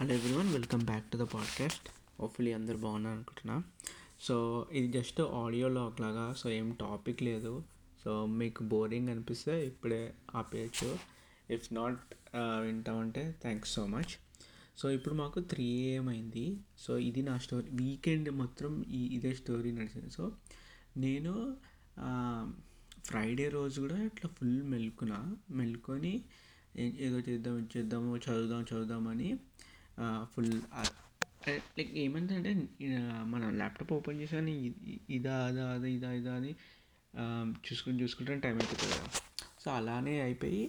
Hello everyone welcome back to the podcast hopefully అందరు బాగున్నారు అనుకుంటున్నా. సో ఇది జస్ట్ ఆడియో లాగ్ లాగా సో ఏం టాపిక్ లేదు. సో మీకు బోరింగ్ అనిపిస్తే ఇప్పుడే ఆపేయచ్చు. ఇఫ్ నాట్ వింటామంటే థ్యాంక్స్ సో మచ్ సో ఇప్పుడు మాకు త్రీ ఏమైంది సో ఇది నా స్టోరీ వీకెండ్ మొత్తం ఈ ఇదే స్టోరీ నడిచింది. సో నేను ఫ్రైడే రోజు కూడా ఇట్లా ఫుల్ మెలుకున్నా. మెల్కొని ఏదో చేద్దాం చేద్దాము చదువుదాం చదువుదామని ఫుల్ లైక్ ఏమంటే మనం ల్యాప్టాప్ ఓపెన్ చేసాను ఇదా అదా అదా ఇదా ఇదా అని ఆ, చూసుకుని చూసుకుంటే టైం అయిపోతుంది కదా. సో అలానే అయిపోయి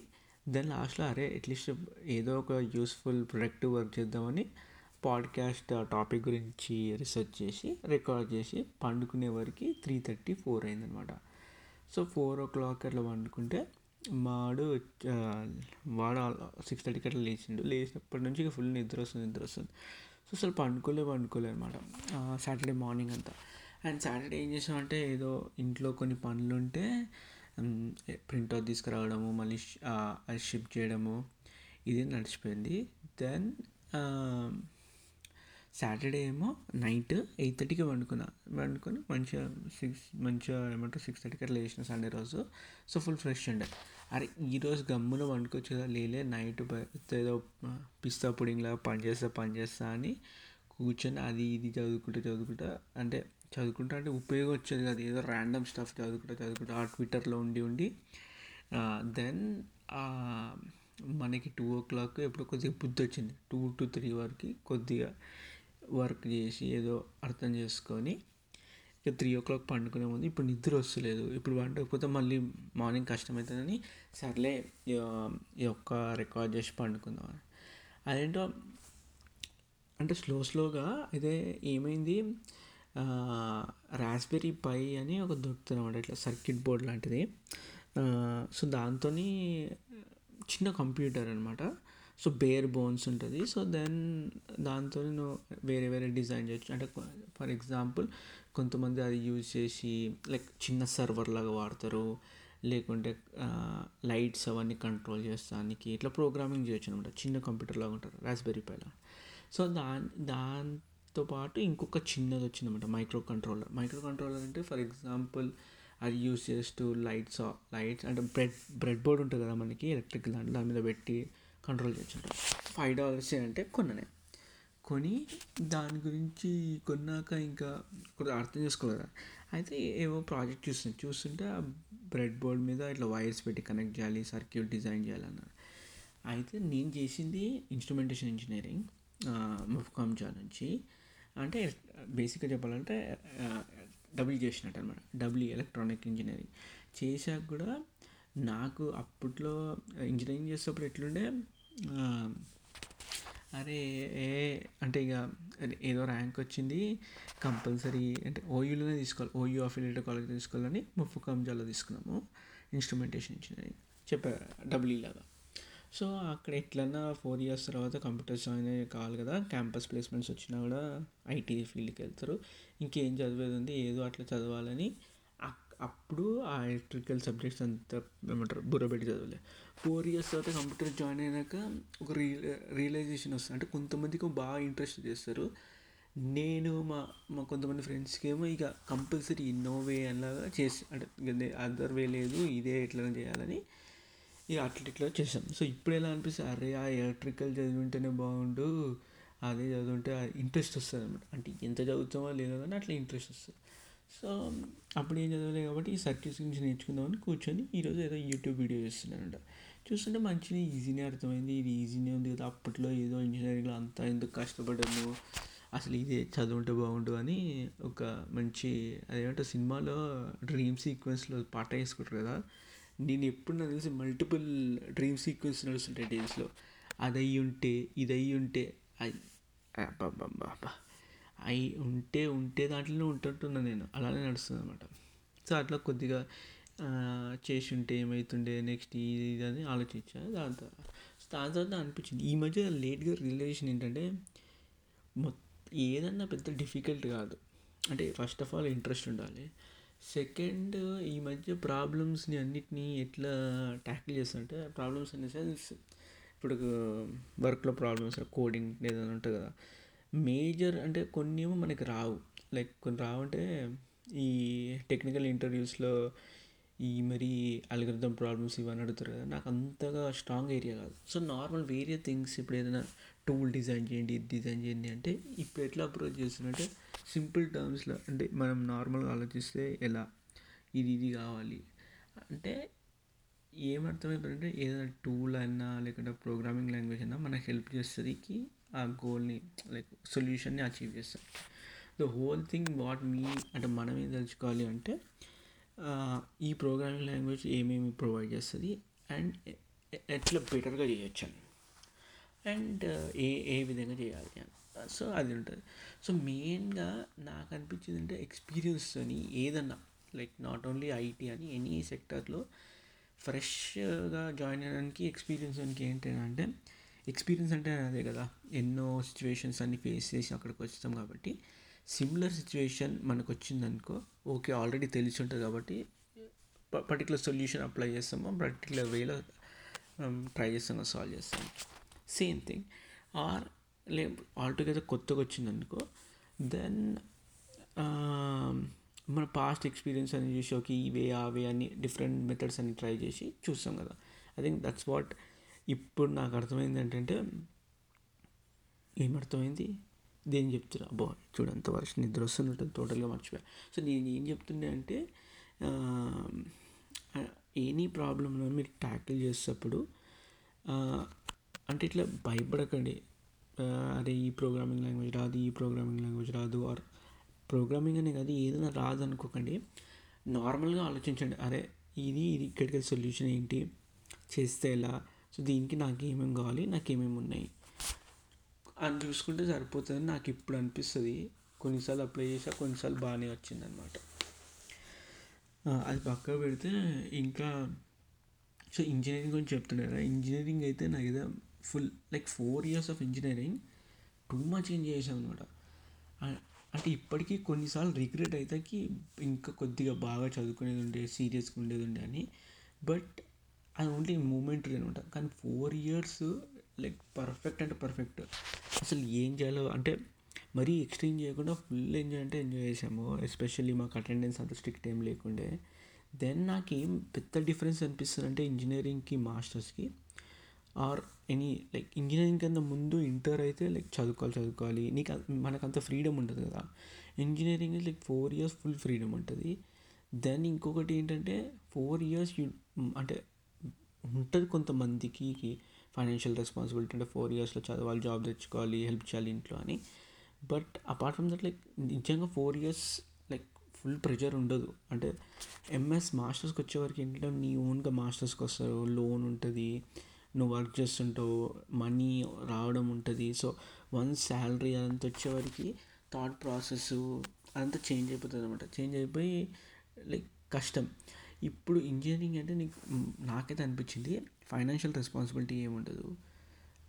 దెన్ లాస్ట్లో అరే అట్లీస్ట్ ఏదో ఒక యూస్ఫుల్ ప్రొడక్ట్ వర్క్ చేద్దామని పాడ్కాస్ట్ టాపిక్ గురించి రీసెర్చ్ చేసి రికార్డ్ చేసి పండుకునే వరకు త్రీ థర్టీ ఫోర్ అయిందనమాట. సో ఫోర్ ఓ క్లాక్ అట్లా పండుకుంటే వాడు వాడు సిక్స్ థర్టీకి అట్లా లేచిండు. లేచినప్పటి నుంచి ఇక ఫుల్ నిద్ర వస్తుంది నిద్ర వస్తుంది. సో అసలు పండుకోలే పండుకోలే అనమాట సాటర్డే మార్నింగ్ అంతా. అండ్ సాటర్డే ఏం చేసామంటే ఏదో ఇంట్లో కొన్ని పనులు ఉంటే ప్రింట్అవుట్ తీసుకురావడము మళ్ళీ అది షిప్ చేయడము ఇది నడిచిపోయింది. దెన్ సాటర్డే ఏమో నైట్ ఎయిట్ థర్టీకి వండుకున్నా. వండుకొని మంచిగా సిక్స్ మంచిగా ఏమంటారు సిక్స్ థర్టీకి అట్లా లేచిన సండే రోజు. సో ఫుల్ ఫ్రెష్ ఉండే. అరే ఈరోజు గమ్మున వండుకోవచ్చు కదా లేలే నైట్ ఏదో పిస్తా పుడింగ్ పనిచేస్తా పని చేస్తా అని కూర్చొని అది ఇది చదువుకుంటా చదువుకుంటా. అంటే చదువుకుంటా అంటే ఉపయోగం వచ్చేది కాదు. ఏదో ర్యాండమ్ స్టఫ్ చదువుకుంటా చదువుకుంటా. ఆ ట్విట్టర్లో ఉండి ఉండి దెన్ మనకి టూ ఓ క్లాక్ ఎప్పుడు కొద్దిగా బుద్ధి వచ్చింది. టూ టు త్రీ వరకు కొద్దిగా వర్క్ చేసి ఏదో అర్థం చేసుకొని ఇక త్రీ ఓ క్లాక్ పండుకునే ముందు ఇప్పుడు నిద్ర వస్తలేదు. ఇప్పుడు పండకపోతే మళ్ళీ మార్నింగ్ కష్టమవుతుందని సర్లే ఈ ఈ ఒక్క రికార్డ్ చేసి పండుకుందాం అదేంటో అంటే స్లో స్లోగా అయితే ఏమైంది? రాస్బెర్రీ పై అని ఒక దొరుకుతుంది అనమాట ఇట్లా సర్క్యూట్ బోర్డ్ లాంటిది. సో దాంతో చిన్న కంప్యూటర్ అనమాట సో బేర్ బోన్స్ ఉంటుంది. సో దెన్ దాంతో నువ్వు వేరే వేరే డిజైన్ చేయొచ్చు. అంటే ఫర్ ఎగ్జాంపుల్ కొంతమంది అది యూజ్ చేసి లైక్ చిన్న సర్వర్ లాగా వాడతారు. లేకుంటే లైట్స్ అవన్నీ కంట్రోల్ చేస్తానికి ఇట్లా ప్రోగ్రామింగ్ చేయొచ్చు అనమాట చిన్న కంప్యూటర్ లాగా ఉంటారు రాస్బెర్రీ పైలా సో దాని దాంతో పాటు ఇంకొక చిన్నది వచ్చిందన్నమాట. మైక్రో కంట్రోలర్ మైక్రో కంట్రోలర్ అంటే ఫర్ ఎగ్జాంపుల్ అది యూస్ చేస్తూ లైట్స్ లైట్స్ అంటే బ్రెడ్ బ్రెడ్ బోర్డ్ ఉంటుంది కదా మనకి ఎలక్ట్రిక్ దాంట్లో దాని మీద పెట్టి కంట్రోల్ చేయొచ్చు ఫైవ్ డాలర్స్ అంటే కొన్ననే. కొని దాని గురించి కొన్నాక ఇంకా కొద్దిగా అర్థం చేసుకోలేదు? అయితే ఏవో ప్రాజెక్ట్ చూస్తుంది చూస్తుంటే ఆ బ్రెడ్ బోర్డ్ మీద ఇట్లా వైర్స్ పెట్టి కనెక్ట్ చేయాలి సర్క్యూట్ డిజైన్ చేయాలన్నారు అయితే నేను చేసింది ఇన్స్ట్రుమెంటేషన్ ఇంజనీరింగ్ ముఫ్కామ్జా నుంచి. అంటే బేసిక్గా చెప్పాలంటే డబ్ల్యూ చేసినట్టు అనమాట డబ్ల్యూ ఎలక్ట్రానిక్ ఇంజనీరింగ్ చేశాక కూడా నాకు అప్పట్లో ఇంజనీరింగ్ చేసేటప్పుడు ఎట్లుండే? అరే ఏ అంటే ఇక ఏదో ర్యాంక్ వచ్చింది కంపల్సరీ అంటే ఓయూలోనే తీసుకోవాలి ఓయూ అఫిలియేటెడ్ కాలేజ్ తీసుకోవాలని ముఫ్కామ్జాలో తీసుకున్నాము ఇన్స్ట్రుమెంటేషన్ ఇంజనీరింగ్ చెప్పా డబ్ల్యూ లాగా. సో అక్కడ ఎట్లన్నా ఫోర్ ఇయర్స్ తర్వాత కంప్యూటర్ జాయిన్ అయ్యే కావాలి కదా క్యాంపస్ ప్లేస్మెంట్స్ వచ్చినా కూడా ఐటీ ఫీల్డ్కి వెళ్తారు ఇంకేం చదివేది ఉంది ఏదో అట్లా చదవాలని అప్పుడు ఆ ఎలక్ట్రికల్ సబ్జెక్ట్స్ అంతా ఏమంటారు బుర్రబెట్టి చదవలే. ఫోర్ ఇయర్స్ తర్వాత కంప్యూటర్ జాయిన్ అయినాక ఒక రీ రియలైజేషన్ వస్తుంది. అంటే కొంతమందికి బాగా ఇంట్రెస్ట్ చేస్తారు. నేను మా మా కొంతమంది ఫ్రెండ్స్కి ఏమో ఇక కంపల్సరీ ఇన్నో వే అలాగా చేసి అంటే అదర్ వే లేదు ఇదే ఎట్లా చేయాలని ఇక అట్లా ఇట్లా చేసాం సో ఇప్పుడు ఎలా అనిపిస్తుంది అరే ఆ ఎలక్ట్రికల్ చదివింటేనే బాగుండు అదే చదువుంటే ఇంట్రెస్ట్ వస్తుంది అనమాట అంటే ఎంత చదువుతామో లేదో కానీ అట్లా ఇంట్రెస్ట్ వస్తుంది. సో అప్పుడు ఏం చదవలేదు కాబట్టి ఈ సర్క్యూట్స్ గురించి నేర్చుకుందామని కూర్చొని ఈరోజు ఏదో యూట్యూబ్ వీడియో చూస్తున్నానంట. చూస్తుంటే మంచిగా ఈజీనే అర్థమైంది. ఇది ఈజీనే ఉంది కదా అప్పట్లో ఏదో ఇంజనీరింగ్లో అంతా ఎందుకు కష్టపడను అసలు ఇదే చదువుంటే బాగుండు అని ఒక మంచి అదేమంటే సినిమాలో డ్రీమ్ సీక్వెన్స్లో పాట వేసుకుంటారు కదా నేను ఎప్పుడు నాకు తెలిసి మల్టిపుల్ డ్రీమ్ సీక్వెన్స్ నడుస్తుంటాయి డేస్లో. అది అయ్యి ఉంటే ఇది అయ్యి ఉంటే అయ్ అయి ఉంటే ఉంటే దాంట్లోనే ఉంటుంటున్నా నేను. అలానే నడుస్తుంది అనమాట సో అట్లా కొద్దిగా చేసి ఉంటే ఏమవుతుండే నెక్స్ట్ ఇది ఇది అని ఆలోచించా. దాని తర్వాత దాని తర్వాత అనిపించింది. ఈ మధ్య లేట్గా రిలేషన్ ఏంటంటే మొత్తం ఏదన్నా పెద్ద డిఫికల్ట్ కాదు. అంటే ఫస్ట్ ఆఫ్ ఆల్ ఇంట్రెస్ట్ ఉండాలి. సెకండ్ ఈ మధ్య ప్రాబ్లమ్స్ని అన్నిటినీ ఎట్లా ట్యాకిల్ చేస్తుంటే ప్రాబ్లమ్స్ అనే సెన్స్ ఇప్పుడు వర్క్లో ప్రాబ్లమ్స్ కోడింగ్ ఏదైనా ఉంటుంది కదా. మేజర్ అంటే కొన్ని ఏమో మనకి రావు. లైక్ కొన్ని రావంటే ఈ టెక్నికల్ ఇంటర్వ్యూస్లో ఈ మరి అల్గరిథం ప్రాబ్లమ్స్ ఇవన్నీ అడుగుతారు కదా నాకు అంతగా స్ట్రాంగ్ ఏరియా కాదు. సో నార్మల్ వేరే థింగ్స్ ఇప్పుడు ఏదైనా టూల్ డిజైన్ చేయండి ఇది డిజైన్ చేయండి అంటే ఇప్పుడు ఎట్లా అప్రోచ్ చేస్తున్నంటే సింపుల్ టర్మ్స్లో అంటే మనం నార్మల్గా ఆలోచిస్తే ఎలా? ఇది ఇది కావాలి. అంటే ఏమర్థమైపోయిందంటే ఏదైనా టూల్ అయినా లేకుంటే ప్రోగ్రామింగ్ లాంగ్వేజ్ అయినా మనకు హెల్ప్ చేస్తుంది ఆ గోల్ని లైక్ సొల్యూషన్ని అచీవ్ చేస్తాం. ద హోల్ థింగ్ వాట్ మీ అంటే మనం ఏం తెలుసుకోవాలి అంటే ఈ ప్రోగ్రామింగ్ లాంగ్వేజ్ ఏమేమి ప్రొవైడ్ చేస్తుంది అండ్ ఎట్లా బెటర్గా చేయొచ్చు అని. అండ్ ఏ ఏ విధంగా చేయాలి అని. సో అది ఉంటుంది. సో మెయిన్గా నాకు అనిపించింది అంటే ఎక్స్పీరియన్స్తోని ఏదన్నా లైక్ నాట్ ఓన్లీ ఐటీ అని ఎనీ సెక్టర్లో ఫ్రెష్గా జాయిన్ అయ్యడానికి ఎక్స్పీరియన్స్ దానికి ఏంటంటే ఎక్స్పీరియన్స్ అంటే అదే కదా. ఎన్నో సిచ్యువేషన్స్ అన్ని ఫేస్ చేసి అక్కడికి వచ్చాం కాబట్టి సిమిలర్ సిచ్యువేషన్ మనకు వచ్చిందనుకో ఓకే ఆల్రెడీ తెలిసి ఉంటుంది కాబట్టి పర్టికులర్ సొల్యూషన్ అప్లై చేస్తాము పర్టికులర్ వేలో ట్రై చేస్తాము సాల్వ్ చేస్తాం సేమ్ థింగ్ ఆర్ లే ఆల్టుగెదర్ కొత్తగా వచ్చిందనుకో దెన్ um, మన పాస్ట్ ఎక్స్పీరియన్స్ అని చూసి ఓకే ఈ వే ఆ వే అని డిఫరెంట్ మెథడ్స్ అన్ని ట్రై చేసి చూస్తాం కదా. ఐ థింక్ దట్స్ వాట్ ఇప్పుడు నాకు అర్థమైంది ఏంటంటే ఏమర్థమైంది? దేని చెప్తున్నా. అబ్బో చూడంత వర్షం నిద్ర వస్తున్నట్టు టోటల్గా మర్చిపోయా. సో నేను ఏం చెప్తుండే అంటే ఎనీ ప్రాబ్లంలో మీరు ట్యాకిల్ చేసేటప్పుడు అంటే ఇట్లా భయపడకండి. అరే ఈ ప్రోగ్రామింగ్ లాంగ్వేజ్ రాదు ఈ ప్రోగ్రామింగ్ లాంగ్వేజ్ రాదు ఆర్ ప్రోగ్రామింగ్ అనే కాదు ఏదైనా రాదు అనుకోకండి. నార్మల్గా ఆలోచించండి. అరే ఇది ఇది ఇక్కడికి సొల్యూషన్ ఏంటి? చేస్తే ఎలా? సో దీనికి నాకు ఏమేమి కావాలి నాకు ఏమేమి ఉన్నాయి? అని చూసుకుంటే సరిపోతుందని నాకు ఇప్పుడు అనిపిస్తుంది. కొన్నిసార్లు అప్లై చేసా కొన్నిసార్లు బాగానే వచ్చిందనమాట అది పక్క పెడితే ఇంకా సో ఇంజనీరింగ్ గురించి చెప్తున్నారా ఇంజనీరింగ్ అయితే నాకు ఏదో full like four years of engineering too much enjoy చేసాం అనమాట అంటే ఇప్పటికీ కొన్నిసార్లు రిగ్రెట్ అవుతాకి ఇంకా కొద్దిగా బాగా చదువుకునేది ఉండే సీరియస్గా ఉండేది ఉండే అని. బట్ అది ఓన్లీ మూమెంట్ అనమాట కానీ ఫోర్ ఇయర్స్ లైక్ పర్ఫెక్ట్ అంటే పర్ఫెక్ట్ అసలు ఏం చేయాలో అంటే మరీ ఎక్స్ట్రీమ్ చేయకుండా ఫుల్ ఎంజాయ్ అంటే ఎంజాయ్ చేసాము ఎస్పెషల్లీ మాకు అటెండెన్స్ అంత స్ట్రిక్ట్ ఏం లేకుండే. దెన్ నాకేం పెద్ద డిఫరెన్స్ అనిపిస్తుంది అంటే ఇంజనీరింగ్కి మాస్టర్స్కి ఆర్ ఎనీ లైక్ ఇంజనీరింగ్ కన్నా ముందు ఇంటర్ అయితే లైక్ చదువుకోవాలి చదువుకోవాలి. నీకు మనకు అంత ఫ్రీడమ్ ఉంటుంది కదా. Engineering like four years full freedom ఉంటుంది. దెన్ ఇంకొకటి ఏంటంటే ఫోర్ ఇయర్స్ యూ అంటే ఉంటుంది కొంతమందికి ఫైనాన్షియల్ రెస్పాన్సిబిలిటీ అంటే ఫోర్ ఇయర్స్లో చదవాలి జాబ్ తెచ్చుకోవాలి హెల్ప్ చేయాలి ఇంట్లో అని. But apart from that like నిజంగా four years like full pressure ఉండదు. అంటే ఎంఎస్ మాస్టర్స్కి వచ్చేవరకు ఏంటంటే నీ ఓన్గా మాస్టర్స్కి వస్తారు లోన్ ఉంటుంది నువ్వు వర్క్ చేస్తుంటావు మనీ రావడం ఉంటుంది. సో వన్ శాలరీ అదంతా వచ్చేవరకు థాట్ ప్రాసెస్ అదంతా చేంజ్ అయిపోతుంది అనమాట చేంజ్ అయిపోయి లైక్ కష్టం. ఇప్పుడు ఇంజనీరింగ్ అంటే నీకు నాకైతే అనిపించింది ఫైనాన్షియల్ రెస్పాన్సిబిలిటీ ఏముండదు.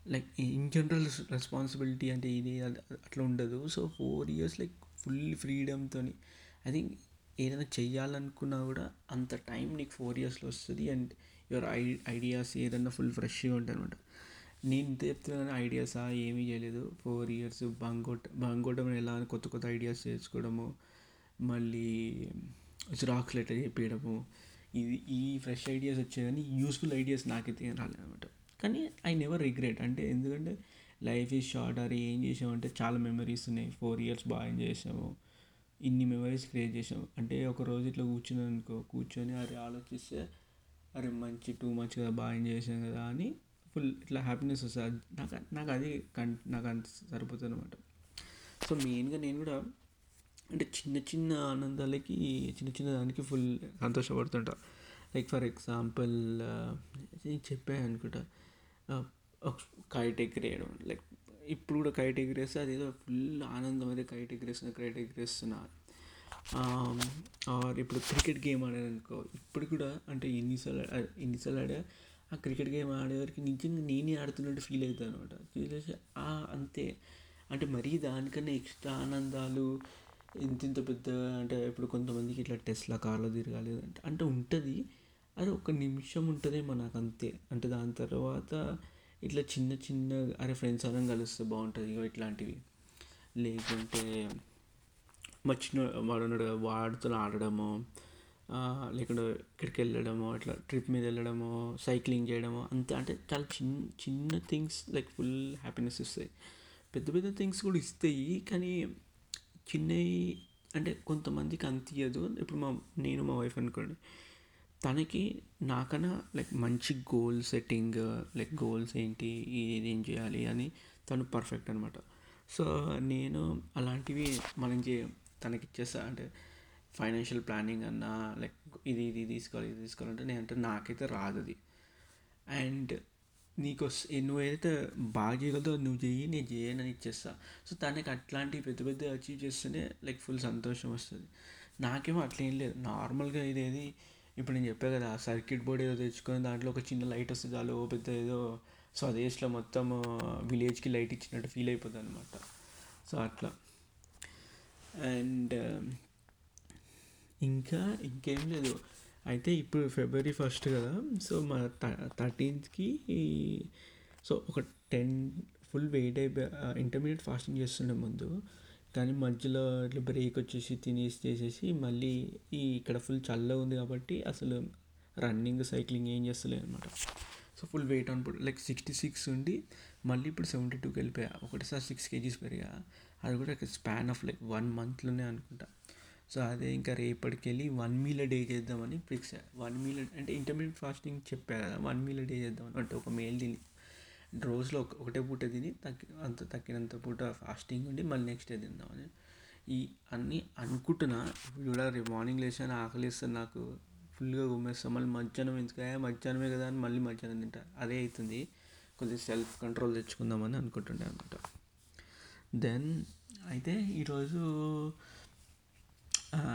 లైక్ ఇన్ జనరల్ రెస్పాన్సిబిలిటీ అంటే ఇది అట్లా ఉండదు. So four years like full ఫ్రీడమ్తో I think ఏదైనా చెయ్యాలనుకున్నా కూడా అంత టైం నీకు ఫోర్ ఇయర్స్లో వస్తుంది అండ్ యువర్ ఐ ఐడియాస్ ఏదన్నా ఫుల్ ఫ్రెష్గా ఉంటాయి అనమాట నేను ఇంత చెప్తున్నాను ఐడియాసా ఏమీ చేయలేదు. ఫోర్ ఇయర్స్ బంగొట్ట బంగోటం ఎలా కొత్త కొత్త ఐడియాస్ చేసుకోవడము మళ్ళీ జిరాక్స్ లెటర్ చెప్పేయడము. ఇది ఈ ఫ్రెష్ ఐడియాస్ వచ్చాయి కానీ యూస్ఫుల్ ఐడియాస్ నాకైతే ఏం రాలేదన్నమాట. కానీ ఐ నెవర్ రిగ్రెట్. అంటే ఎందుకంటే లైఫ్ ఈజ్ షార్ట్ అరే ఏం చేసామంటే చాలా మెమరీస్ ఉన్నాయి. ఫోర్ ఇయర్స్ బాగా ఎంజాయ్ చేసాము. ఇన్ని మెమరీస్ క్రియేట్ చేసాము. అంటే ఒక రోజు ఇట్లా కూర్చున్నాను అనుకో కూర్చొని అరే ఆలోచిస్తే అరే మంచి టూ మచ్ కదా బాగా ఎంజాయ్ చేసాం కదా అని ఫుల్ ఇట్లా హ్యాపీనెస్ వస్తుంది. నాకు నాకు అది కన్ నాకు అంత సరిపోతుంది అనమాట సో మెయిన్గా నేను కూడా అంటే చిన్న చిన్న ఆనందాలకి చిన్న చిన్న దానికి ఫుల్ సంతోషపడుతుంటా. లైక్ ఫర్ ఎగ్జాంపుల్ నేను చెప్పాను అనుకుంటా uh, కైట్ ఎగిరేయడం లైక్ ఇప్పుడు కూడా కైట్ ఎగిరేస్తే అదేదో ఫుల్ ఆనందం అదే కైట్ ఎగిరేస్తున్నా కైట్ ఎగిరేస్తున్నా ఆర్ um, ఇప్పుడు క్రికెట్ గేమ్ ఆడాను అనుకో ఇప్పుడు కూడా అంటే ఎన్నిసార్లు ఎన్నిసార్లు ఆడా ఆ క్రికెట్ గేమ్ ఆడేవారికి నిజంగా నేనే ఆడుతున్నట్టు ఫీల్ అవుతాను అనమాట ఫీల్ చేసి అంతే. అంటే మరీ దానికన్నా ఎక్స్ట్రా ఆనందాలు ఇంత ఇంత పెద్ద అంటే ఇప్పుడు కొంతమందికి ఇట్లా టెస్లా కార్లో తిరగాలి అంటే అంటే ఉంటుంది. అది ఒక నిమిషం ఉంటుందేమో నాకు అంతే. అంటే దాని తర్వాత ఇట్లా చిన్న చిన్న అరే ఫ్రెండ్స్ అందరం కలిస్తే బాగుంటుంది ఇట్లాంటివి. లేకుంటే మర్చిన వాడు ఉన్నాడు వాడితో ఆడడము లేకుంటే ఇక్కడికి వెళ్ళడము అట్లా ట్రిప్ మీద వెళ్ళడము సైక్లింగ్ చేయడము అంతే. అంటే చాలా చిన్న చిన్న థింగ్స్ లైక్ ఫుల్ హ్యాపీనెస్ ఇస్తాయి. పెద్ద పెద్ద థింగ్స్ కూడా ఇస్తాయి కానీ చిన్నవి అంటే కొంతమందికి అనిపించదు ఇప్పుడు మా నేను మా వైఫ్ అనుకోండి. తనకి నాకన్నా లైక్ మంచి గోల్ సెట్టింగ్ లైక్ గోల్స్ ఏంటి ఇది ఏం చేయాలి అని తను పర్ఫెక్ట్ అనమాట సో నేను అలాంటివి మనం చే తనకి ఇచ్చేస్తా. అంటే ఫైనాన్షియల్ ప్లానింగ్ అన్నా లైక్ ఇది ఇది తీసుకోవాలి ఇది తీసుకోవాలంటే నేను అంటే నాకైతే రాదు అది అండ్ నీకు నువ్వు ఏదైతే బాగా చేయగలదో నువ్వు చెయ్యి నేను చేయనని ఇచ్చేస్తా సో తనకి అట్లాంటి పెద్ద పెద్ద అచీవ్ చేస్తేనే లైక్ ఫుల్ సంతోషం వస్తుంది నాకేమో అట్లా ఏం లేదు నార్మల్గా ఇదేది ఇప్పుడు నేను చెప్పాను కదా సర్క్యూట్ బోర్డ్ ఏదో తెచ్చుకొని దాంట్లో ఒక చిన్న లైట్ వస్తుంది చాలు పెద్ద ఏదో స్వదేశ్లో మొత్తం విలేజ్కి లైట్ ఇచ్చినట్టు ఫీల్ అయిపోతుంది అనమాట సో అట్లా అండ్ ఇంకా ఇంకేం లేదు అయితే ఇప్పుడు ఫిబ్రవరి ఫస్ట్ కదా సో మా థర్టీన్త్కి సో ఒక టెన్ ఫుల్ వెయిట్ అయిపోయి ఇంటర్మీడియట్ ఫాస్టింగ్ చేస్తుండే ముందు. కానీ మధ్యలో ఇట్లా బ్రేక్ వచ్చేసి తినేసి చేసేసి మళ్ళీ ఈ ఇక్కడ ఫుల్ చల్లగా ఉంది కాబట్టి అసలు రన్నింగ్ సైక్లింగ్ ఏం చేస్తలేదు అనమాట సో ఫుల్ వెయిట్ అనుకుంటు లైక్ సిక్స్టీ సిక్స్ ఉండి మళ్ళీ ఇప్పుడు సెవెంటీ టూకి వెళ్ళిపోయా. ఒకటిసారి సిక్స్ కేజీస్ పెరిగా. అది కూడా స్పాన్ ఆఫ్ లైక్ వన్ మంత్లోనే అనుకుంటా. సో అదే ఇంకా రేపటికి వెళ్ళి వన్ మీల్ డే చేద్దామని ఫిక్స్ వన్ మీల్ అంటే ఇంటర్మీడియట్ ఫాస్టింగ్ చెప్పా కదా వన్ మీల్ డే చేద్దామని. అంటే ఒక మేల్ తిని రోజులో ఒక ఒకటే పూట తిని తగ్గి అంత తగ్గినంత పూట ఫాస్టింగ్ ఉండి మళ్ళీ నెక్స్ట్ డే తిందామని. ఈ అన్నీ అనుకుంటున్నా. ఇప్పుడు రేపు మార్నింగ్ లేచాను ఆకలి వేస్తుంది నాకు. ఫుల్గా గుమ్మేస్తాం మళ్ళీ మధ్యాహ్నం ఎందుకు మధ్యాహ్నమే కదా అని మళ్ళీ మధ్యాహ్నం తింటా. అదే అవుతుంది. కొద్దిగా సెల్ఫ్ కంట్రోల్ తెచ్చుకుందామని అనుకుంటుండే అనమాట దెన్ అయితే ఈరోజు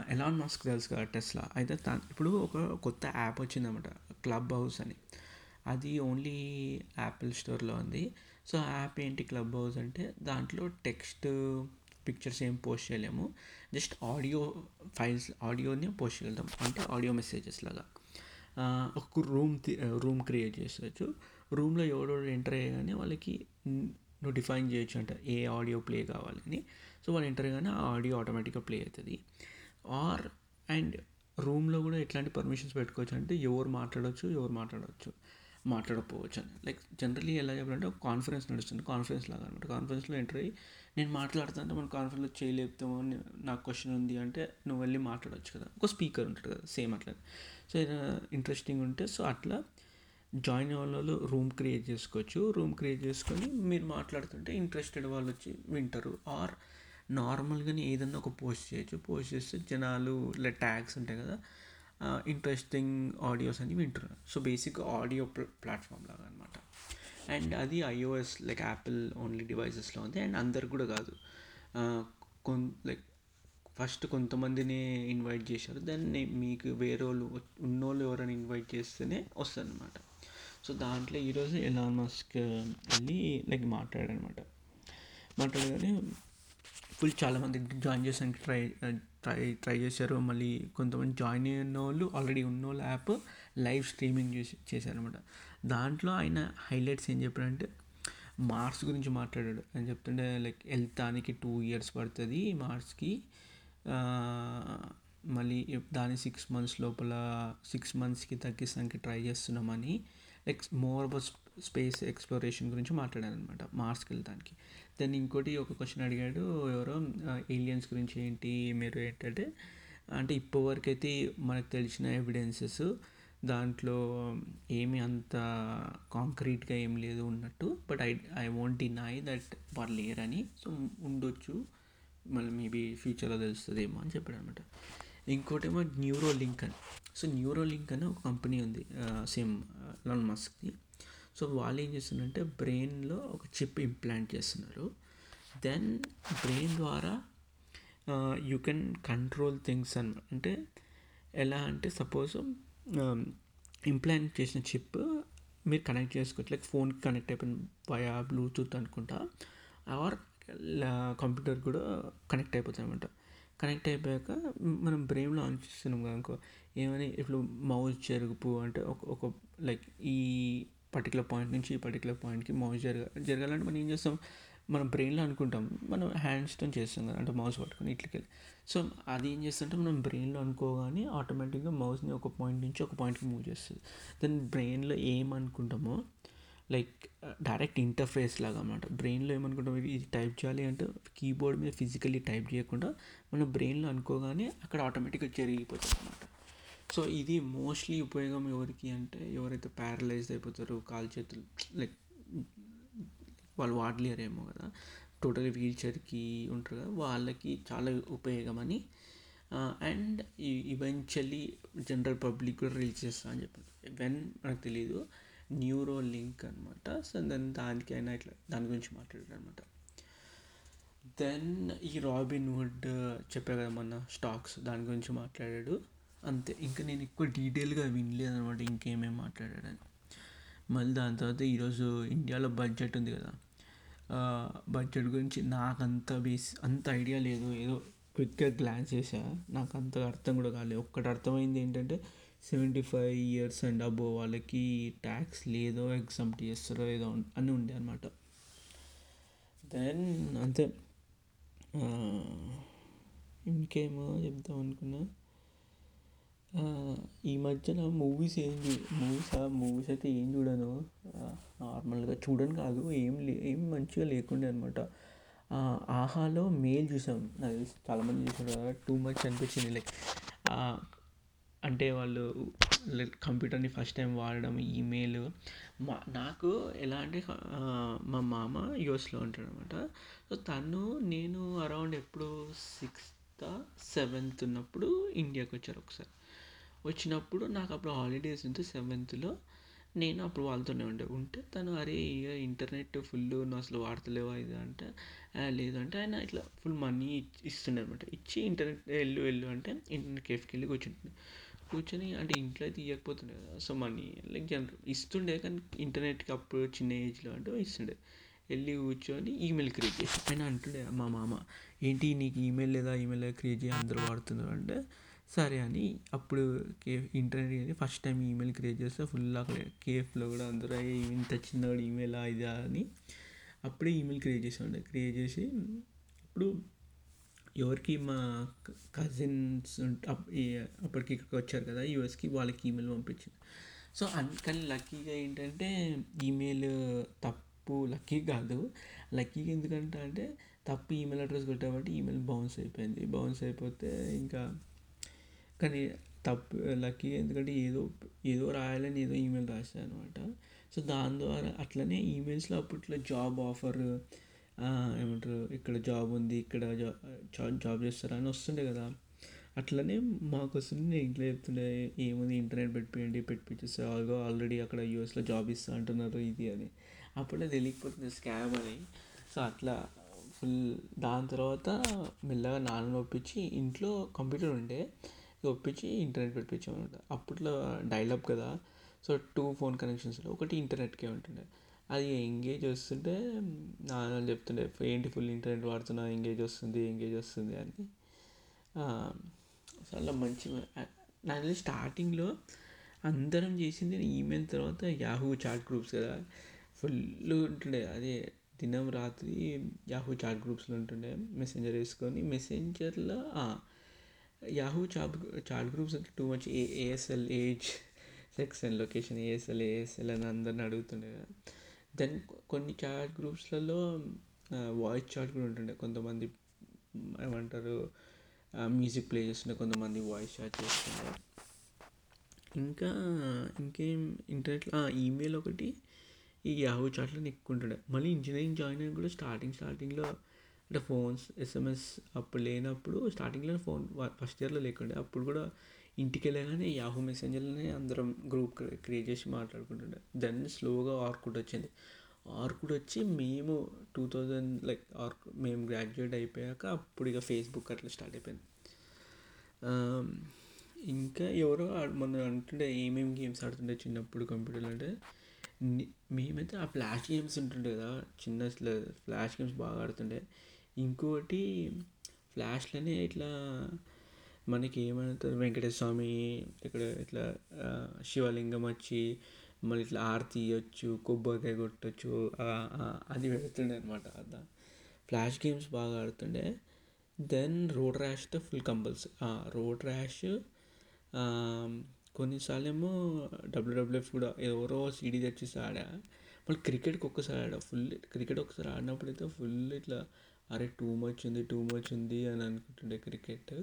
ఎలాన్ మస్క్ తెలుసు కదా టెస్లా అయితే ఇప్పుడు ఒక కొత్త యాప్ వచ్చిందన్నమాట క్లబ్ హౌస్ అని. అది ఓన్లీ యాపిల్ స్టోర్లో ఉంది. సో ఆ యాప్ ఏంటి క్లబ్ హౌస్ అంటే దాంట్లో టెక్స్ట్ పిక్చర్స్ ఏం పోస్ట్ చేయలేము. జస్ట్ ఆడియో ఫైల్స్ ఆడియోని పోస్ట్ చేయగలుగుతాం. అంటే ఆడియో మెసేజెస్ లాగా. ఒక రూమ్ రూమ్ క్రియేట్ చేసుకోవచ్చు రూమ్లో ఎవడెవడు ఎంటర్ అయ్యగానే వాళ్ళకి నువ్వు డిఫైన్ చేయొచ్చు అంట ఏ ఆడియో ప్లే కావాలని సో వాళ్ళు ఎంటర్ అయ్యగానే ఆ ఆడియో ఆటోమేటిక్గా ప్లే అవుతుంది. ఆర్ అండ్ రూమ్లో కూడా ఎట్లాంటి పర్మిషన్స్ పెట్టుకోవచ్చు అంటే ఎవరు మాట్లాడవచ్చు ఎవరు మాట్లాడవచ్చు మాట్లాడకపోవచ్చు అని. లైక్ జనరలీ ఎలా చెప్పాలంటే ఒక కాన్ఫరెన్స్ నడుస్తుంది కాన్ఫరెన్స్ లాగా అనమాట కాన్ఫరెన్స్లో ఎంటర్ అయ్యి నేను మాట్లాడుతుంటే మన కాన్ఫరెన్స్లో చేయలేపుతామో నాకు క్వశ్చన్ ఉంది అంటే నువ్వు వెళ్ళి మాట్లాడవచ్చు కదా. ఒక స్పీకర్ ఉంటాడు కదా సేమ్ అట్లా. సో ఇంట్రెస్టింగ్ ఉంటే సో అట్లా జాయిన్ వాళ్ళు రూమ్ క్రియేట్ చేసుకోవచ్చు. రూమ్ క్రియేట్ చేసుకొని మీరు మాట్లాడుతుంటే ఇంట్రెస్టెడ్ వాళ్ళు వచ్చి వింటారు. ఆర్ నార్మల్గానే ఏదన్నా ఒక పోస్ట్ చేయొచ్చు. పోస్ట్ చేస్తే జనాలు ఇలా ట్యాగ్స్ ఉంటాయి కదా ఇంట్రెస్టింగ్ ఆడియోస్ అని వింటున్నారు. సో బేసిక్ ఆడియో ప్లాట్ఫామ్ లాగా అనమాట అండ్ అది ఐఓఎస్ లైక్ యాపిల్ ఓన్లీ డివైసెస్లో ఉంది. అండ్ అందరికి కూడా కాదు. కొన్ లైక్ ఫస్ట్ కొంతమందిని ఇన్వైట్ చేశారు. దెన్ మీకు వేరే వాళ్ళు ఉన్నోళ్ళు ఎవరైనా ఇన్వైట్ చేస్తేనే వస్తుంది అనమాట సో దాంట్లో ఈరోజు ఎలాన్ మస్క్ వెళ్ళి లైక్ మాట్లాడనమాట మాట్లాడగానే ఫుల్ చాలామంది జాయిన్ చేసానికి ట్రై ట్రై ట్రై చేశారు. మళ్ళీ కొంతమంది జాయిన్ అయిన వాళ్ళు ఆల్రెడీ ఉన్న వాళ్ళు యాప్ లైవ్ స్ట్రీమింగ్ చేసి చేశారనమాట దాంట్లో ఆయన హైలైట్స్ ఏం చెప్పారంటే మార్స్ గురించి మాట్లాడాడు. అని చెప్తుంటే లైక్ వెళ్తానికి టూ ఇయర్స్ పడుతుంది మార్స్కి మళ్ళీ దాని సిక్స్ మంత్స్ లోపల సిక్స్ మంత్స్కి తగ్గిస్తానికి ట్రై చేస్తున్నామని X more about space exploration గురించి మాట్లాడాను అనమాట మార్స్కి వెళ్ళడానికి దెన్ ఇంకోటి ఒక క్వశ్చన్ అడిగాడు ఎవరో ఏలియన్స్ గురించి ఏంటి మీరు ఏంటంటే అంటే ఇప్పటివరకు అయితే మనకు తెలిసిన ఎవిడెన్సెస్ దాంట్లో ఏమి అంత కాంక్రీట్గా ఏం లేదు ఉన్నట్టు but I I won't deny that వాళ్ళు లేరని సో ఉండొచ్చు మళ్ళీ మేబీ ఫ్యూచర్లో తెలుస్తుందేమో అని చెప్పాడు అనమాట ఇంకోటేమో న్యూరో లింక్ అని. సో న్యూరో లింక్ అని ఒక కంపెనీ ఉంది. సేమ్ లాన్ మస్క్ది సో వాళ్ళు ఏం చేస్తున్నారంటే బ్రెయిన్లో ఒక చిప్ ఇంప్లాంట్ చేస్తున్నారు. దెన్ బ్రెయిన్ ద్వారా యూ కెన్ కంట్రోల్ థింగ్స్ అన్ అంటే ఎలా అంటే సపోజ్ ఇంప్లాంట్ చేసిన చిప్ మీరు కనెక్ట్ చేసుకోవచ్చు. లైక్ ఫోన్కి కనెక్ట్ అయిపోయిన వయా బ్లూటూత్ అనుకుంటా ఆర్ కంప్యూటర్ కూడా కనెక్ట్ అయిపోతాయి అనమాట కనెక్ట్ అయిపోయాక మనం బ్రెయిన్లో ఆన్ చేస్తున్నాం అనుకో ఏమని ఇప్పుడు మౌజ్ జరుగుపు అంటే ఒక ఒక లైక్ ఈ పర్టికులర్ పాయింట్ నుంచి ఈ పర్టికులర్ పాయింట్కి మౌస్ జరగ జరగాలంటే మనం ఏం చేస్తాం మనం బ్రెయిన్లో అనుకుంటాం మనం హ్యాండ్స్తో చేస్తాం కదా అంటే మౌస్ పట్టుకొని ఇట్లకెళ్ళి సో అది ఏం చేస్తుంటే మనం బ్రెయిన్లో అనుకోగానే ఆటోమేటిక్గా మౌస్ని ఒక పాయింట్ నుంచి ఒక పాయింట్కి మూవ్ చేస్తుంది. దెన్ బ్రెయిన్లో ఏమనుకుంటామో లైక్ డైరెక్ట్ ఇంటర్ఫేస్ లాగా అనమాట బ్రెయిన్లో ఏమనుకుంటాం ఇది టైప్ చేయాలి అంటే కీబోర్డ్ మీద ఫిజికల్లీ టైప్ చేయకుండా మన బ్రెయిన్లో అనుకోగానే అక్కడ ఆటోమేటిక్గా జరిగిపోతుంది అనమాట సో ఇది మోస్ట్లీ ఉపయోగం ఎవరికి అంటే ఎవరైతే ప్యారలైజ్ అయిపోతారో కాలు చేతులు లైక్ వాళ్ళు వాడలేరేమో కదా. టోటల్ వీల్ చైర్కి ఉంటారు కదా వాళ్ళకి చాలా ఉపయోగం అని. అండ్ ఈవెన్చువల్లీ జనరల్ పబ్లిక్ కూడా రీచ్ చేస్తా అని చెప్పారు. వెన్ నాకు తెలియదు న్యూరో లింక్ అనమాట సో దెన్ దానికైనా ఇట్లా దాని గురించి మాట్లాడారు అనమాట దెన్ ఈ రాబిన్ వుడ్ చెప్పా కదా మన స్టాక్స్ దాని గురించి మాట్లాడాడు. అంతే ఇంకా నేను ఎక్కువ డీటెయిల్గా వినలేదు అనమాట ఇంకేమేమి మాట్లాడాడని. మళ్ళీ దాని తర్వాత ఈరోజు ఇండియాలో బడ్జెట్ ఉంది కదా. బడ్జెట్ గురించి నాకు అంత బేస్ అంత ఐడియా లేదు. ఏదో క్విక్గా గ్లాన్స్ చేసా నాకు అంత అర్థం కూడా కాలేదు. ఒక్కటి అర్థమైంది ఏంటంటే seventy five years and above వాళ్ళకి ట్యాక్స్ లేదో ఎగ్జామ్ట్ చేస్తారో ఏదో అని ఉండే అనమాట దెన్ అంతే. ఇంకేమో చెప్దాం అనుకున్నా. ఈ మధ్యన మూవీస్ ఏం మూవీస్ మూవీస్ అయితే ఏం చూడను. నార్మల్గా చూడను కాదు ఏం లే ఏం మంచిగా లేకుండే అనమాట ఆహాలో మెయిల్ చూసాం. నాకు తెలిసి చాలామంది చూసారు కదా టూ మచ్ అనిపించింది. లైక్ అంటే వాళ్ళు లైక్ కంప్యూటర్ని ఫస్ట్ టైం వాడడం ఈమెయిల్. మా నాకు ఎలా అంటే మా మామ యూఎస్లో ఉంటాడు అనమాట సో తను నేను అరౌండ్ ఎప్పుడు సిక్స్త్ సెవెంత్ ఉన్నప్పుడు ఇండియాకి వచ్చారు ఒకసారి. వచ్చినప్పుడు నాకు అప్పుడు హాలిడేస్ ఉంటే సెవెంత్లో. నేను అప్పుడు వాళ్ళతోనే ఉండే ఉంటే తను అరే ఇక ఇంటర్నెట్ ఫుల్ నువ్వు అసలు వాడతలేవా ఇది? అంటే లేదంటే ఆయన ఇట్లా ఫుల్ మనీ ఇస్తుండే అనమాట ఇచ్చి ఇంటర్నెట్ వెళ్ళు వెళ్ళు అంటే ఇంటర్నెట్ కేఫ్కి వెళ్ళి కూర్చుంటుండే కూర్చొని అంటే ఇంట్లో అయితే ఇవ్వకపోతుండే కదా. సో మనీ లైక్ జనరల్ ఇస్తుండే కానీ ఇంటర్నెట్కి అప్పుడు చిన్న ఏజ్లో అంటే ఇస్తుండే. వెళ్ళి కూర్చొని ఈమెయిల్ క్రియేట్ చేసి పైన అంటుండే మా మామ ఏంటి నీకు ఈమెయిల్ లేదా? ఈమెయిల్ క్రియేట్ చేయి అందరూ వాడుతున్నారు అంటే సరే అని అప్పుడు cafe internet first time email create చేస్తే ఫుల్ అక్కడ కేఫ్లో కూడా అందరూ ఇంత చిన్నవాడు ఈమెయిల్ ఇదా అని అప్పుడే ఈమెయిల్ క్రియేట్ చేసి ఉండే క్రియేట్ చేసి అప్పుడు ఎవరికి మా కజిన్స్ అప్పటికి ఇక్కడికి వచ్చారు కదా యూఎస్కి వాళ్ళకి ఈమెయిల్ పంపించింది. సో అందుకని లక్కీగా ఏంటంటే ఈమెయిల్ తప్పు లక్కీ కాదు. లక్కీగా ఎందుకంటే అంటే తప్పు ఈమెయిల్ అడ్రస్ కొట్టాబట్టి ఈమెయిల్ బౌన్స్ అయిపోయింది. బౌన్స్ అయిపోతే ఇంకా కానీ తప్పు లక్కీ ఎందుకంటే ఏదో ఏదో రాయాలని ఏదో ఈమెయిల్ రాశాను అనమాట సో దాని ద్వారా అట్లనే ఈమెయిల్స్లో అప్పట్లో జాబ్ ఆఫర్ ఏమంటారు ఇక్కడ జాబ్ ఉంది ఇక్కడ జాబ్ జాబ్ చేస్తారా అని వస్తుండే కదా. అట్లనే మాకు వస్తుంది నేను ఇంట్లో చెప్తుండే ఏముంది ఇంటర్నెట్ పెట్టిపోయండి పెట్టిపించేస్తే ఆల్గో ఆల్రెడీ అక్కడ యూఎస్లో జాబ్ ఇస్తా అంటున్నారు ఇది అని. అప్పుడే తెలియకపోతుంది స్కామ్ అని. సో అట్లా ఫుల్ దాని తర్వాత మెల్లగా నాన్న ఒప్పించి ఇంట్లో కంప్యూటర్ ఉండే ఒప్పించి ఇంటర్నెట్ పెట్టించామన్నమాట అప్పట్లో డైలప్ కదా. సో టూ ఫోన్ కనెక్షన్స్లో ఒకటి ఇంటర్నెట్కే ఉంటుండే. అది ఎంగేజ్ వస్తుంటే నాన్న చెప్తుండే ఏంటి ఫుల్ ఇంటర్నెట్ వాడుతున్నా ఎంగేజ్ వస్తుంది ఎంగేజ్ వస్తుంది అని. చాలా మంచి నాకు తెలిసి స్టార్టింగ్లో అందరం చేసింది ఈమెయిల్ తర్వాత యాహూ చాట్ గ్రూప్స్ కదా. ఫుల్ ఉంటుండే అదే దినం రాత్రి యాహూ చాట్ గ్రూప్స్లో ఉంటుండే మెసెంజర్ వేసుకొని మెసెంజర్లో యాహూ చాట్ చాట్ గ్రూప్స్ అంటే too much A ASL age sex and location ASL ASL అని అందరిని అడుగుతుండే కదా. దెన్ కొన్ని చాట్ గ్రూప్స్లలో వాయిస్ చాట్ కూడా ఉంటుండే. కొంతమంది ఏమంటారు మ్యూజిక్ ప్లే చేస్తుండే కొంతమంది వాయిస్ చాట్ చేస్తుండే. ఇంకా ఇంకేం ఇంటర్నెట్లో ఈమెయిల్ ఒకటి ఈ యాహూ చాట్లో ఎక్కుంటుండే మళ్ళీ ఇంజనీరింగ్ జాయిన్ అయిన కూడా స్టార్టింగ్ స్టార్టింగ్లో అంటే ఫోన్స్ ఎస్ఎంఎస్ అప్పుడు లేనప్పుడు స్టార్టింగ్లో ఫోన్ ఫస్ట్ ఇయర్లో లేకుండే అప్పుడు కూడా ఇంటికి వెళ్ళగానే యాహూ మెసెంజర్లోనే అందరం గ్రూప్ క్రియేట్ చేసి మాట్లాడుకుంటుండే. దెన్ స్లోగా ఆర్కుడ్ వచ్చింది. ఆర్కుడ్ వచ్చి మేము టూ థౌజండ్ లైక్ ఆర్క్ మేము గ్రాడ్యుయేట్ అయిపోయాక అప్పుడు ఇక ఫేస్బుక్ అట్లా స్టార్ట్ అయిపోయింది. Um, ఇంకా ఎవరో మొన్న అంటుండే ఏమేమి గేమ్స్ ఆడుతుండే చిన్నప్పుడు కంప్యూటర్లు అంటే మేమైతే ఆ ఫ్లాష్ గేమ్స్ ఉంటుండే కదా చిన్న ఫ్లాష్ గేమ్స్ బాగా ఆడుతుండే. ఇంకోటి ఫ్లాష్లోనే ఇట్లా మనకి ఏమవుతుంది వెంకటేశ్వర స్వామి ఇక్కడ ఇట్లా శివలింగం వచ్చి మళ్ళీ ఇట్లా ఆర్తి ఇవ్వచ్చు కొబ్బరికాయ కొట్టచ్చు అది పెడుతుండే అనమాట ఫ్లాష్ గేమ్స్ బాగా ఆడుతుండే. దెన్ రోడ్ ర్యాష్తో ఫుల్ కంపల్సరీ. రోడ్ ర్యాష్ కొన్నిసార్లు ఏమో డబ్ల్యూడబ్ల్యూఎఫ్ కూడా ఎవరో సీడీ తెచ్చేసి ఆడా. మళ్ళీ క్రికెట్కి ఒక్కసారి ఆడా. ఫుల్ క్రికెట్ ఒకసారి ఆడినప్పుడు అయితే ఫుల్ ఇట్లా అరే టూ మచ్ ఉంది టూ మచ్ ఉంది అని అనుకుంటుండే క్రికెట్.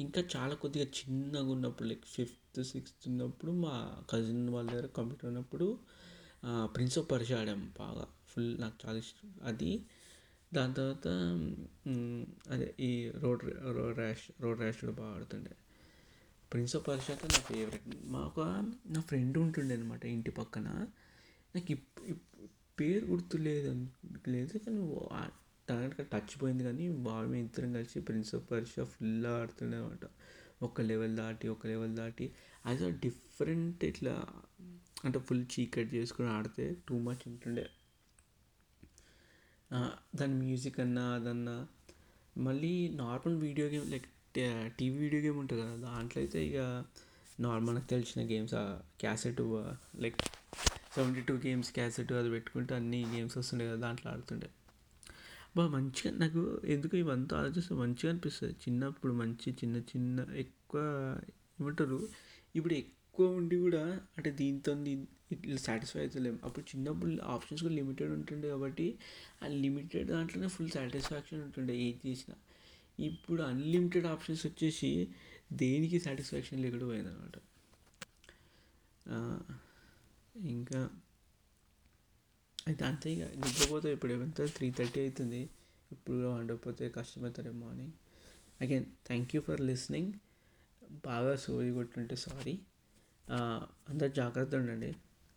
ఇంకా చాలా కొద్దిగా చిన్నగా ఉన్నప్పుడు లైక్ ఫిఫ్త్ సిక్స్త్ ఉన్నప్పుడు మా కజిన్ వాళ్ళ దగ్గర కంప్యూటర్ ఉన్నప్పుడు ప్రిన్స్ ఆఫ్ పర్షియా ఆడాము బాగా. ఫుల్ నాకు చాలా ఇష్టం. అది దాని తర్వాత అదే ఈ Road Road Rash Road Rash కూడా బాగా ఆడుతుండే. ప్రిన్స్ ఆఫ్ పర్షియా అయితే నా ఫేవరెట్ మాకు నా ఫ్రెండ్ ఉంటుండే అనమాట ఇంటి పక్కన. నాకు ఇప్ పేరు గుర్తులేదు లేదు కానీ తనకి టచ్ పోయింది కానీ వాడు ఇద్దరం కలిసి ప్రిన్స్ ఆఫ్ పర్షియా ఫుల్ ఆడుతుండే అనమాట ఒక లెవెల్ దాటి ఒక లెవెల్ దాటి. అది డిఫరెంట్ ఇట్లా అంటే ఫుల్ చీకట్ చేసుకుని ఆడితే టూ మచ్ ఉంటుండే. దాని మ్యూజిక్ అన్నా అదన్నా. మళ్ళీ normal video game like TV video game ఉంటుంది కదా దాంట్లో అయితే ఇక నార్మల్ తెలిసిన games cassette like seventy two games cassette అది పెట్టుకుంటే అన్ని గేమ్స్ వస్తుండే కదా దాంట్లో ఆడుతుండే. బా మంచిగా నాకు ఎందుకు ఇవంతా ఆలోచిస్తే మంచిగా అనిపిస్తుంది. చిన్నప్పుడు మంచి చిన్న చిన్న ఎక్కువ ఏమంటారు? ఇప్పుడు ఎక్కువ ఉండి కూడా అంటే దీంతో ఇట్లా సాటిస్ఫై అవుతలేము అప్పుడు చిన్నప్పుడు ఆప్షన్స్ కూడా లిమిటెడ్ ఉంటుండే కాబట్టి ఆ లిమిటెడ్ దాంట్లోనే ఫుల్ సాటిస్ఫాక్షన్ ఉంటుండే ఏది చేసినా. ఇప్పుడు అన్లిమిటెడ్ ఆప్షన్స్ వచ్చేసి దేనికి సాటిస్ఫాక్షన్ లేకుండా పోయిందనమాట ఇంకా అయితే అంతే ఇక. నిద్రపోతే ఇప్పుడు ఎంత త్రీ థర్టీ అవుతుంది ఇప్పుడు వండకపోతే కష్టమవుతారేమో morning again thank you for listening బాగా సోది కొట్టుంటే సారీ అందరు జాగ్రత్త ఉండండి.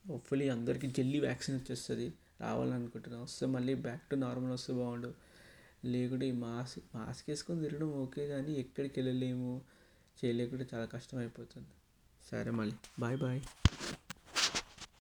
హోప్ఫుల్లీ అందరికీ జల్లి వ్యాక్సిన్ వచ్చేస్తుంది. రావాలనుకుంటున్నాను వస్తే మళ్ళీ బ్యాక్ టు నార్మల్ వస్తే బాగుండు. లేకుంటే ఈ మాస్క్ మాస్క్ వేసుకొని తిరగడం ఓకే కానీ ఎక్కడికి వెళ్ళలేము. చేయలేకుంటే చాలా కష్టం అయిపోతుంది సరే మళ్ళీ. Bye bye